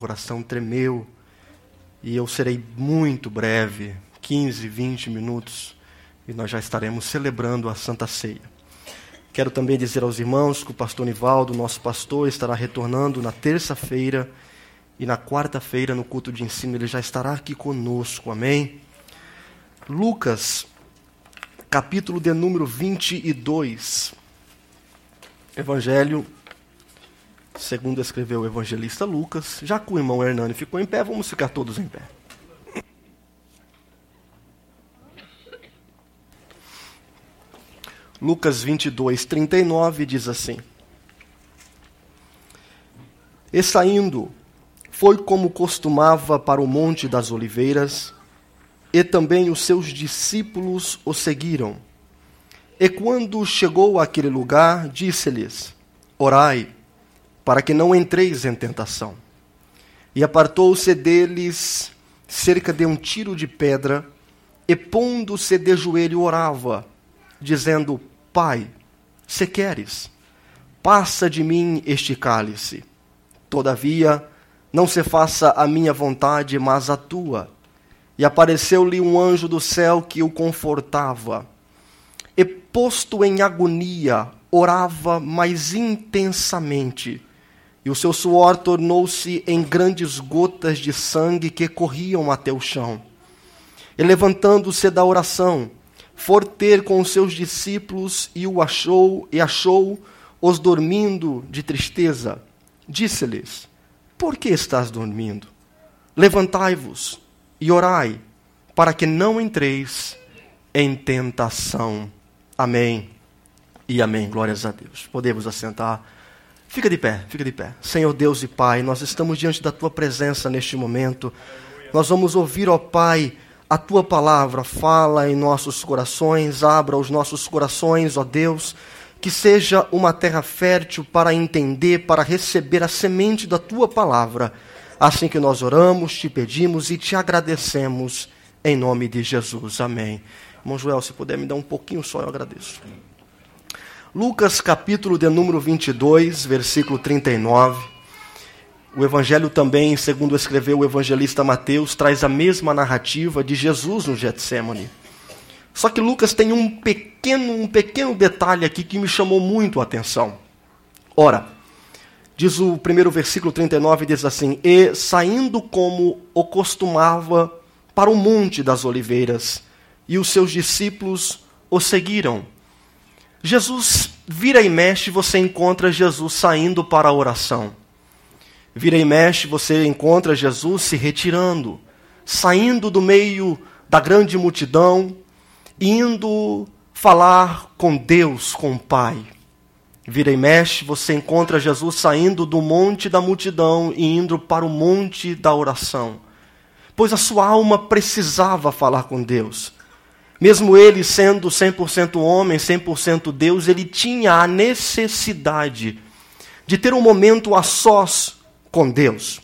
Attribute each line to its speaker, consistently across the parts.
Speaker 1: coração tremeu e eu serei muito breve 15, 20 minutos e nós já estaremos celebrando a Santa Ceia. Quero também dizer aos irmãos que o pastor Nivaldo, nosso pastor, estará retornando na terça-feira e na quarta-feira, no culto de ensino, ele já estará aqui conosco, amém? Lucas, capítulo de número 22. Evangelho segundo escreveu o evangelista Lucas. Já que o irmão Hernani ficou em pé, vamos ficar todos em pé. Lucas 22, 39 diz assim: E saindo, foi como costumava para o Monte das Oliveiras, e também os seus discípulos o seguiram. E quando chegou àquele lugar, disse-lhes: Orai para que não entreis em tentação. E apartou-se deles cerca de um tiro de pedra, e pondo-se de joelho orava, dizendo: Pai, se queres, passa de mim este cálice. Todavia, não se faça a minha vontade, mas a tua. E apareceu-lhe um anjo do céu que o confortava. E posto em agonia, orava mais intensamente e o seu suor tornou-se em grandes gotas de sangue que corriam até o chão. E levantando-se da oração, for ter com os seus discípulos e o achou e achou os dormindo de tristeza. Disse-lhes: Por que estás dormindo? Levantai-vos e orai, para que não entreis em tentação. Amém. E amém. Glórias a Deus. Podemos assentar. Fica de pé, fica de pé. Senhor Deus e Pai, nós estamos diante da tua presença neste momento. Nós vamos ouvir, ó Pai, a tua palavra. Fala em nossos corações, abra os nossos corações, ó Deus. Que seja uma terra fértil para entender, para receber a semente da tua palavra. Assim que nós oramos, te pedimos e te agradecemos. Em nome de Jesus. Amém. Irmão Joel, se puder me dar um pouquinho só, eu agradeço. Lucas capítulo de número 22, versículo 39. O evangelho também, segundo escreveu o evangelista Mateus, traz a mesma narrativa de Jesus no Getsemane. Só que Lucas tem um pequeno, um pequeno detalhe aqui que me chamou muito a atenção. Ora, diz o primeiro versículo 39, diz assim: E saindo como o costumava para o monte das oliveiras, e os seus discípulos o seguiram. Jesus vira e mexe, você encontra Jesus saindo para a oração. Vira e mexe, você encontra Jesus se retirando, saindo do meio da grande multidão, indo falar com Deus, com o Pai. Vira e mexe, você encontra Jesus saindo do monte da multidão e indo para o monte da oração. Pois a sua alma precisava falar com Deus. Mesmo ele sendo 100% homem, 100% Deus, ele tinha a necessidade de ter um momento a sós com Deus.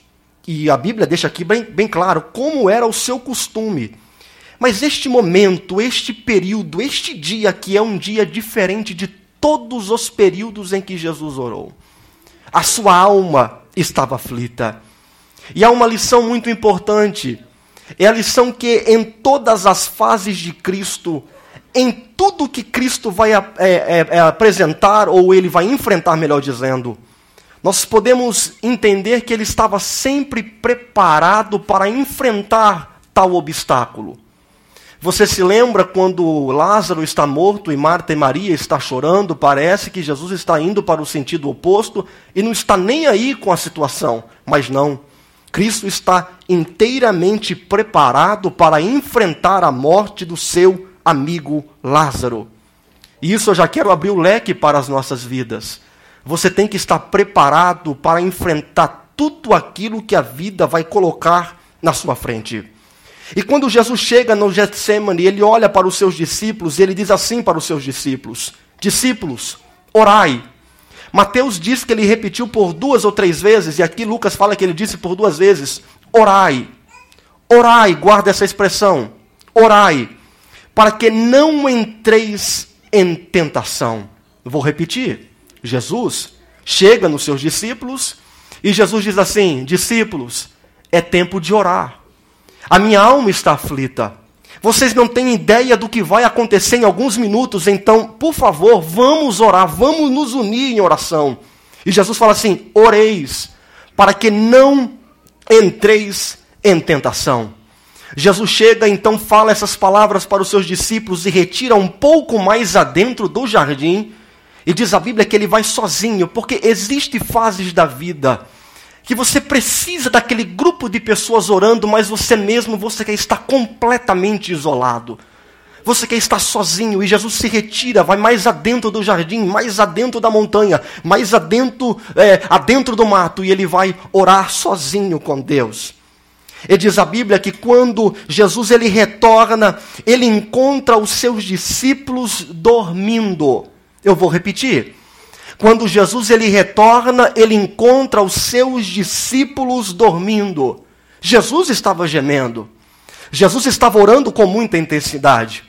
Speaker 1: E a Bíblia deixa aqui bem, bem claro como era o seu costume. Mas este momento, este período, este dia aqui é um dia diferente de todos os períodos em que Jesus orou. A sua alma estava aflita. E há uma lição muito importante é a lição que em todas as fases de Cristo, em tudo que Cristo vai é, é, é, apresentar, ou ele vai enfrentar, melhor dizendo, nós podemos entender que ele estava sempre preparado para enfrentar tal obstáculo. Você se lembra quando Lázaro está morto e Marta e Maria está chorando? Parece que Jesus está indo para o sentido oposto e não está nem aí com a situação. Mas não. Cristo está inteiramente preparado para enfrentar a morte do seu amigo Lázaro. E isso eu já quero abrir o leque para as nossas vidas. Você tem que estar preparado para enfrentar tudo aquilo que a vida vai colocar na sua frente. E quando Jesus chega no Getsemane, ele olha para os seus discípulos e ele diz assim para os seus discípulos: Discípulos, orai Mateus diz que ele repetiu por duas ou três vezes, e aqui Lucas fala que ele disse por duas vezes: orai. Orai, guarda essa expressão. Orai, para que não entreis em tentação. Vou repetir. Jesus chega nos seus discípulos E Jesus diz assim: discípulos, é tempo de orar. A minha alma está aflita. Vocês não têm ideia do que vai acontecer em alguns minutos, então, por favor, vamos orar, vamos nos unir em oração. E Jesus fala assim: oreis, para que não entreis em tentação. Jesus chega, então fala essas palavras para os seus discípulos e retira um pouco mais adentro do jardim. E diz a Bíblia que ele vai sozinho, porque existem fases da vida que você precisa daquele grupo de pessoas orando, mas você mesmo, você quer estar completamente isolado. Você quer estar sozinho e Jesus se retira, vai mais adentro do jardim, mais adentro da montanha, mais adentro, é, adentro do mato e ele vai orar sozinho com Deus. E diz a Bíblia que quando Jesus ele retorna, ele encontra os seus discípulos dormindo. Eu vou repetir. Quando Jesus ele retorna, ele encontra os seus discípulos dormindo. Jesus estava gemendo. Jesus estava orando com muita intensidade.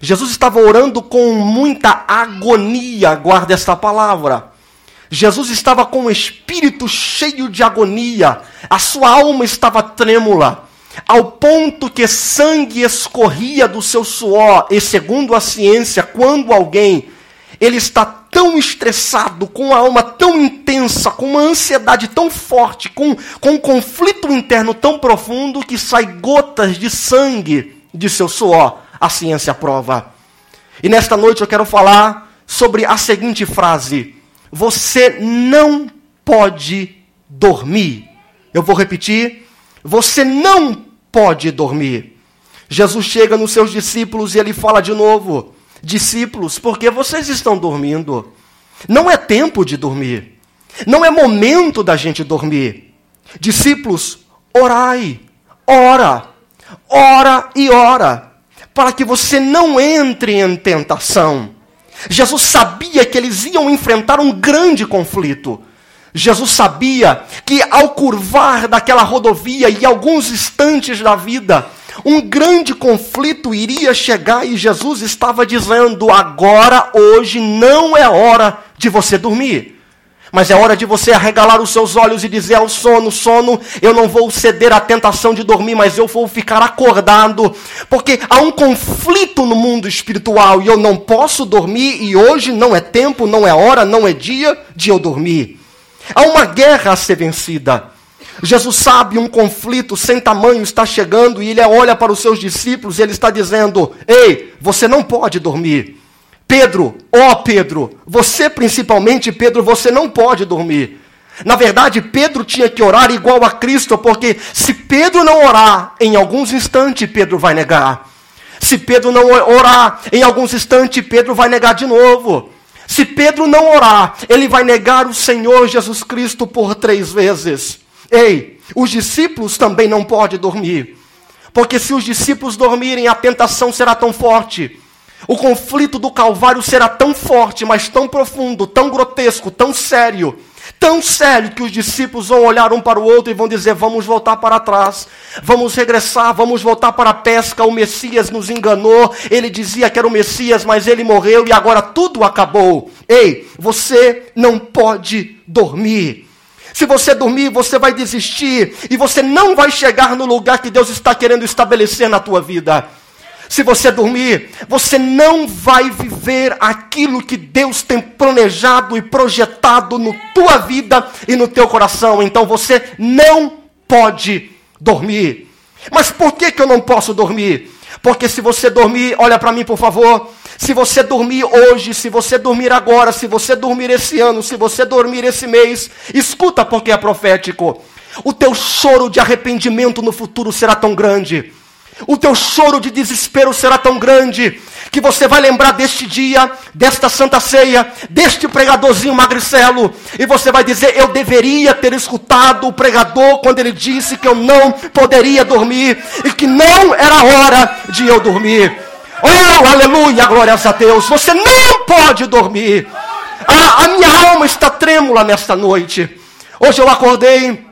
Speaker 1: Jesus estava orando com muita agonia, guarda esta palavra. Jesus estava com o espírito cheio de agonia, a sua alma estava trêmula, ao ponto que sangue escorria do seu suor, e segundo a ciência, quando alguém ele está tão estressado, com a alma tão intensa, com uma ansiedade tão forte, com, com um conflito interno tão profundo que sai gotas de sangue de seu suor. A ciência prova. E nesta noite eu quero falar sobre a seguinte frase: Você não pode dormir. Eu vou repetir: Você não pode dormir. Jesus chega nos seus discípulos e ele fala de novo: Discípulos, porque vocês estão dormindo? Não é tempo de dormir. Não é momento da gente dormir. Discípulos, orai, ora, ora e ora, para que você não entre em tentação. Jesus sabia que eles iam enfrentar um grande conflito. Jesus sabia que ao curvar daquela rodovia e alguns instantes da vida, um grande conflito iria chegar e Jesus estava dizendo: agora, hoje, não é hora de você dormir. Mas é hora de você arregalar os seus olhos e dizer ao sono: sono, eu não vou ceder à tentação de dormir, mas eu vou ficar acordado, porque há um conflito no mundo espiritual e eu não posso dormir, e hoje não é tempo, não é hora, não é dia de eu dormir. Há uma guerra a ser vencida. Jesus sabe um conflito sem tamanho está chegando e ele olha para os seus discípulos e ele está dizendo: Ei, você não pode dormir. Pedro, ó Pedro, você principalmente, Pedro, você não pode dormir. Na verdade, Pedro tinha que orar igual a Cristo, porque se Pedro não orar, em alguns instantes Pedro vai negar. Se Pedro não orar, em alguns instantes Pedro vai negar de novo. Se Pedro não orar, ele vai negar o Senhor Jesus Cristo por três vezes. Ei, os discípulos também não podem dormir. Porque se os discípulos dormirem, a tentação será tão forte. O conflito do Calvário será tão forte, mas tão profundo, tão grotesco, tão sério, tão sério que os discípulos vão olhar um para o outro e vão dizer: Vamos voltar para trás, vamos regressar, vamos voltar para a pesca. O Messias nos enganou, ele dizia que era o Messias, mas ele morreu e agora tudo acabou. Ei, você não pode dormir. Se você dormir, você vai desistir e você não vai chegar no lugar que Deus está querendo estabelecer na tua vida. Se você dormir, você não vai viver aquilo que Deus tem planejado e projetado no tua vida e no teu coração. Então você não pode dormir. Mas por que, que eu não posso dormir? Porque se você dormir, olha para mim por favor, se você dormir hoje, se você dormir agora, se você dormir esse ano, se você dormir esse mês, escuta porque é profético. O teu choro de arrependimento no futuro será tão grande. O teu choro de desespero será tão grande que você vai lembrar deste dia, desta santa ceia, deste pregadorzinho magricelo, e você vai dizer: Eu deveria ter escutado o pregador quando ele disse que eu não poderia dormir e que não era hora de eu dormir. Oh, aleluia, glórias a Deus. Você não pode dormir. A, a minha alma está trêmula nesta noite. Hoje eu acordei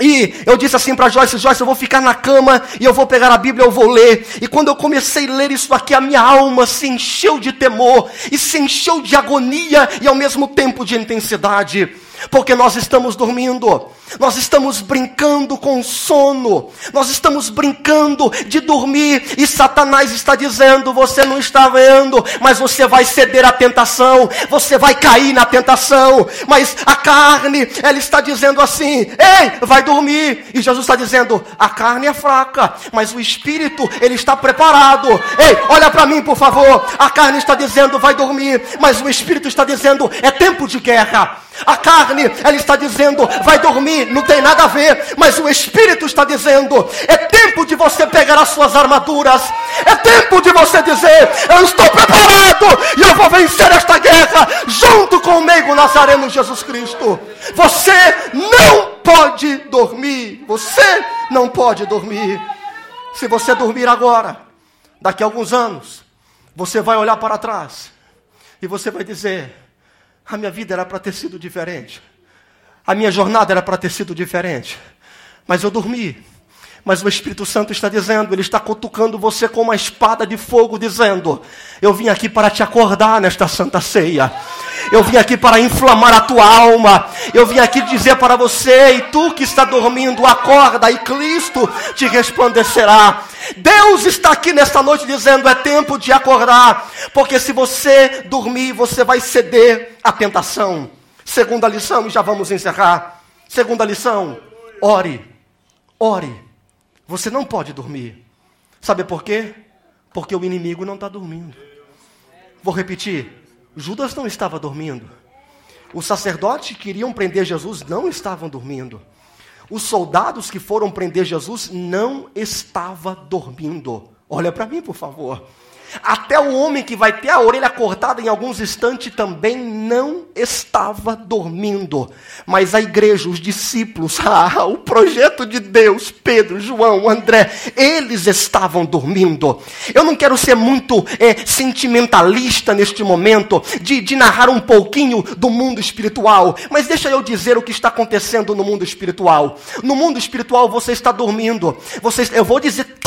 Speaker 1: e eu disse assim para Joyce, Joyce, eu vou ficar na cama e eu vou pegar a Bíblia, eu vou ler. E quando eu comecei a ler isso aqui, a minha alma se encheu de temor e se encheu de agonia e ao mesmo tempo de intensidade. Porque nós estamos dormindo. Nós estamos brincando com sono. Nós estamos brincando de dormir. E Satanás está dizendo: você não está vendo, mas você vai ceder à tentação. Você vai cair na tentação. Mas a carne, ela está dizendo assim: ei, vai dormir. E Jesus está dizendo: a carne é fraca, mas o espírito, ele está preparado. Ei, olha para mim, por favor. A carne está dizendo: vai dormir. Mas o espírito está dizendo: é tempo de guerra. A carne, ela está dizendo, vai dormir, não tem nada a ver, mas o Espírito está dizendo, é tempo de você pegar as suas armaduras, é tempo de você dizer, eu estou preparado e eu vou vencer esta guerra junto com o meigo Nazareno Jesus Cristo. Você não pode dormir, você não pode dormir. Se você dormir agora, daqui a alguns anos, você vai olhar para trás e você vai dizer, a minha vida era para ter sido diferente. A minha jornada era para ter sido diferente. Mas eu dormi. Mas o Espírito Santo está dizendo, ele está cutucando você com uma espada de fogo, dizendo: Eu vim aqui para te acordar nesta santa ceia. Eu vim aqui para inflamar a tua alma. Eu vim aqui dizer para você, e tu que está dormindo, acorda, e Cristo te resplandecerá. Deus está aqui nesta noite dizendo: é tempo de acordar, porque se você dormir, você vai ceder à tentação. Segunda lição, e já vamos encerrar. Segunda lição: ore, ore. Você não pode dormir. Sabe por quê? Porque o inimigo não está dormindo. Vou repetir: Judas não estava dormindo. Os sacerdotes que queriam prender Jesus não estavam dormindo. Os soldados que foram prender Jesus não estavam dormindo. Olha para mim, por favor. Até o homem que vai ter a orelha cortada em alguns instantes também não estava dormindo. Mas a igreja, os discípulos, ah, o projeto de Deus, Pedro, João, André, eles estavam dormindo. Eu não quero ser muito é, sentimentalista neste momento, de, de narrar um pouquinho do mundo espiritual, mas deixa eu dizer o que está acontecendo no mundo espiritual. No mundo espiritual você está dormindo. Você, eu vou dizer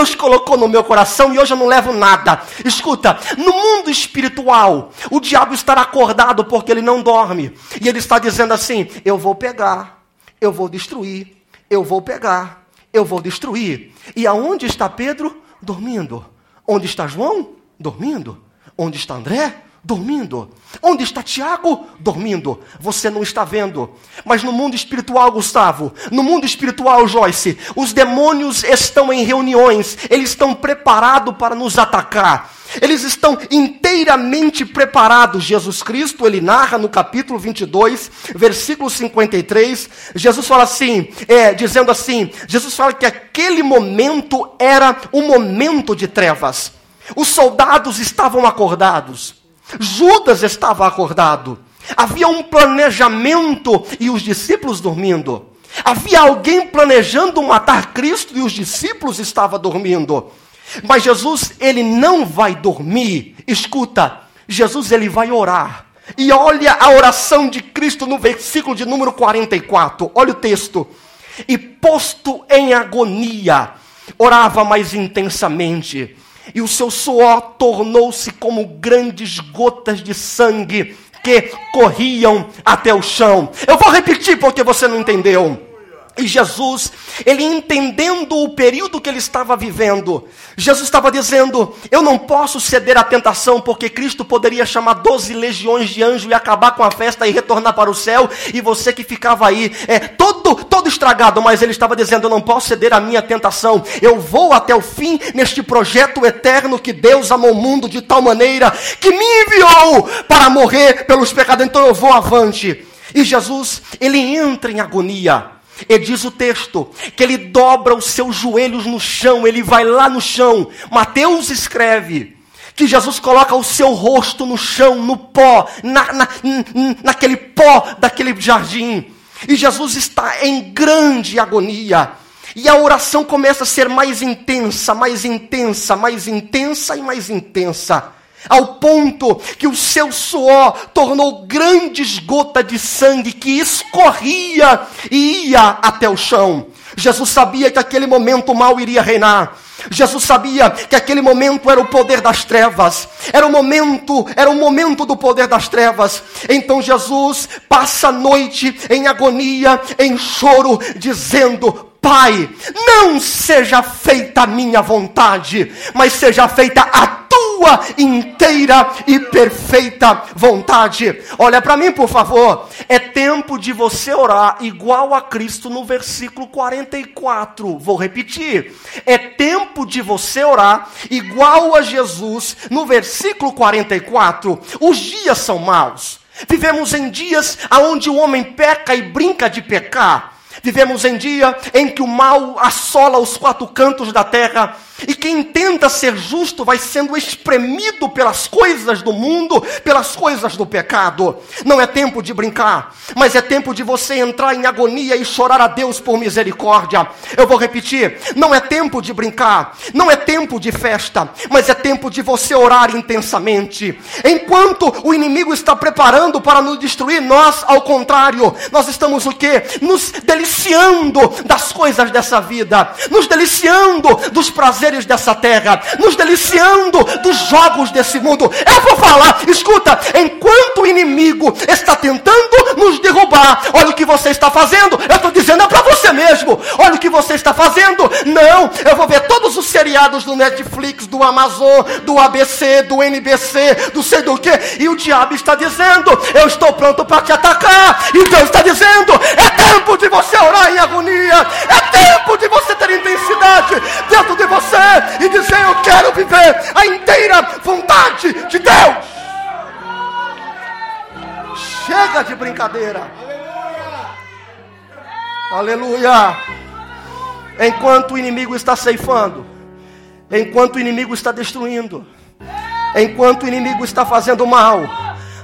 Speaker 1: Deus colocou no meu coração e hoje eu não levo nada. Escuta, no mundo espiritual, o diabo estará acordado porque ele não dorme. E ele está dizendo assim: eu vou pegar, eu vou destruir, eu vou pegar, eu vou destruir. E aonde está Pedro? Dormindo. Onde está João? Dormindo. Onde está André? Dormindo. Onde está Tiago? Dormindo. Você não está vendo. Mas no mundo espiritual, Gustavo, no mundo espiritual, Joyce, os demônios estão em reuniões, eles estão preparados para nos atacar. Eles estão inteiramente preparados. Jesus Cristo, ele narra no capítulo 22, versículo 53. Jesus fala assim, é, dizendo assim: Jesus fala que aquele momento era um momento de trevas. Os soldados estavam acordados. Judas estava acordado. Havia um planejamento e os discípulos dormindo. Havia alguém planejando matar Cristo e os discípulos estavam dormindo. Mas Jesus, ele não vai dormir. Escuta, Jesus ele vai orar. E olha a oração de Cristo no versículo de número 44. Olha o texto. E posto em agonia, orava mais intensamente e o seu suor tornou-se como grandes gotas de sangue que corriam até o chão. Eu vou repetir porque você não entendeu. E Jesus, ele entendendo o período que ele estava vivendo, Jesus estava dizendo: Eu não posso ceder à tentação, porque Cristo poderia chamar doze legiões de anjos e acabar com a festa e retornar para o céu, e você que ficava aí, é, todo, todo estragado, mas ele estava dizendo: Eu não posso ceder à minha tentação, eu vou até o fim neste projeto eterno que Deus amou o mundo de tal maneira que me enviou para morrer pelos pecados, então eu vou avante. E Jesus, ele entra em agonia. E diz o texto que ele dobra os seus joelhos no chão, ele vai lá no chão. Mateus escreve que Jesus coloca o seu rosto no chão, no pó, na, na, naquele pó daquele jardim. E Jesus está em grande agonia. E a oração começa a ser mais intensa, mais intensa, mais intensa e mais intensa ao ponto que o seu suor tornou grandes gotas de sangue que escorria e ia até o chão. Jesus sabia que aquele momento mal iria reinar. Jesus sabia que aquele momento era o poder das trevas. Era o momento, era o momento do poder das trevas. Então Jesus passa a noite em agonia, em choro, dizendo: Pai, não seja feita a minha vontade, mas seja feita a tua inteira e perfeita vontade. Olha para mim, por favor. É tempo de você orar igual a Cristo no versículo 44. Vou repetir. É tempo de você orar igual a Jesus no versículo 44. Os dias são maus. Vivemos em dias onde o homem peca e brinca de pecar. Vivemos em dia em que o mal assola os quatro cantos da terra e quem tenta ser justo vai sendo espremido pelas coisas do mundo, pelas coisas do pecado. Não é tempo de brincar, mas é tempo de você entrar em agonia e chorar a Deus por misericórdia. Eu vou repetir: não é tempo de brincar, não é tempo de festa, mas é tempo de você orar intensamente. Enquanto o inimigo está preparando para nos destruir, nós, ao contrário, nós estamos o quê? Nos deliciando das coisas dessa vida, nos deliciando dos prazeres prazeres dessa terra, nos deliciando dos jogos desse mundo. Eu vou falar, escuta, enquanto o inimigo está tentando nos derrubar, olha o que você está fazendo. Eu estou dizendo é para você mesmo. Olha o que você está fazendo. Não, eu vou ver todos os seriados do Netflix, do Amazon, do ABC, do NBC, do sei do que, e o diabo está dizendo: Eu estou pronto para te atacar. E Deus está dizendo: É tempo de você orar em agonia, é tempo de você Deus. Chega de brincadeira. Aleluia. Enquanto o inimigo está ceifando, enquanto o inimigo está destruindo, enquanto o inimigo está fazendo mal,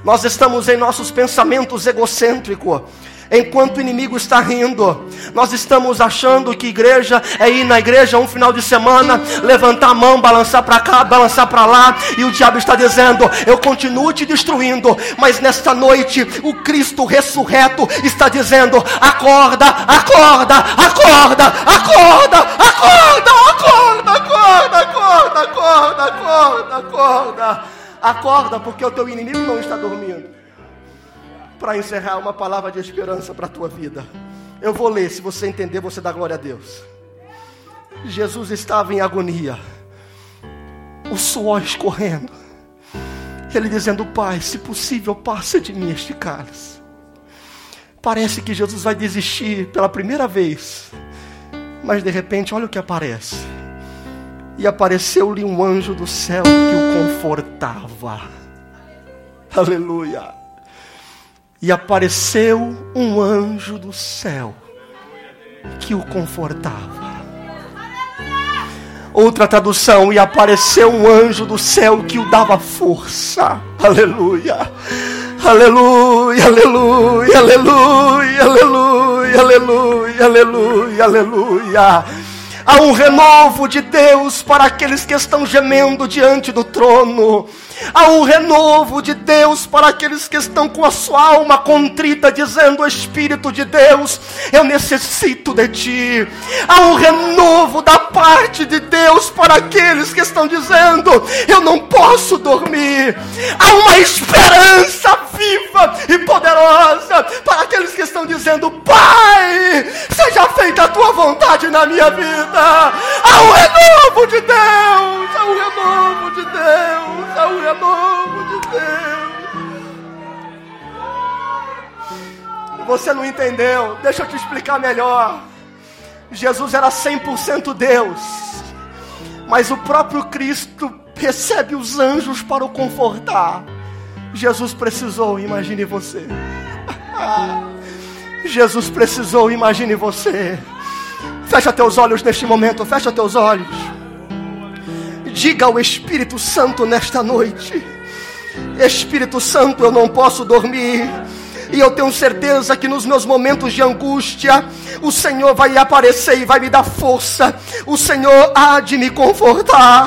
Speaker 1: nós estamos em nossos pensamentos egocêntricos enquanto o inimigo está rindo. Nós estamos achando que igreja é ir na igreja um final de semana, levantar a mão, balançar para cá, balançar para lá, e o diabo está dizendo: Eu continuo te destruindo, mas nesta noite o Cristo ressurreto está dizendo: Acorda, acorda, acorda, acorda, acorda, acorda, acorda, acorda, acorda, acorda, acorda, acorda, porque o teu inimigo não está dormindo para encerrar uma palavra de esperança para a tua vida. Eu vou ler, se você entender, você dá glória a Deus. Jesus estava em agonia, o suor escorrendo, ele dizendo: Pai, se possível, passa de mim este cálice. Parece que Jesus vai desistir pela primeira vez, mas de repente, olha o que aparece. E apareceu-lhe um anjo do céu que o confortava. Aleluia e apareceu um anjo do céu que o confortava. Outra tradução, e apareceu um anjo do céu que o dava força. Aleluia. Aleluia, aleluia, aleluia, aleluia, aleluia, aleluia, aleluia. Há um renovo de Deus para aqueles que estão gemendo diante do trono. Há um renovo de Deus para aqueles que estão com a sua alma contrita, dizendo: Espírito de Deus, eu necessito de ti. Há um renovo da parte de Deus para aqueles que estão dizendo: Eu não posso dormir. Há uma esperança viva e poderosa para aqueles que estão dizendo: Pai, seja feita a tua vontade na minha vida. Há um renovo de Deus, há um renovo de Deus, há um renovo de Deus. Você não entendeu? Deixa eu te explicar melhor. Jesus era 100% Deus, mas o próprio Cristo recebe os anjos para o confortar. Jesus precisou, imagine você. Jesus precisou, imagine você. Fecha teus olhos neste momento, fecha teus olhos. Diga ao Espírito Santo nesta noite: Espírito Santo, eu não posso dormir. E eu tenho certeza que nos meus momentos de angústia, o Senhor vai aparecer e vai me dar força. O Senhor há de me confortar.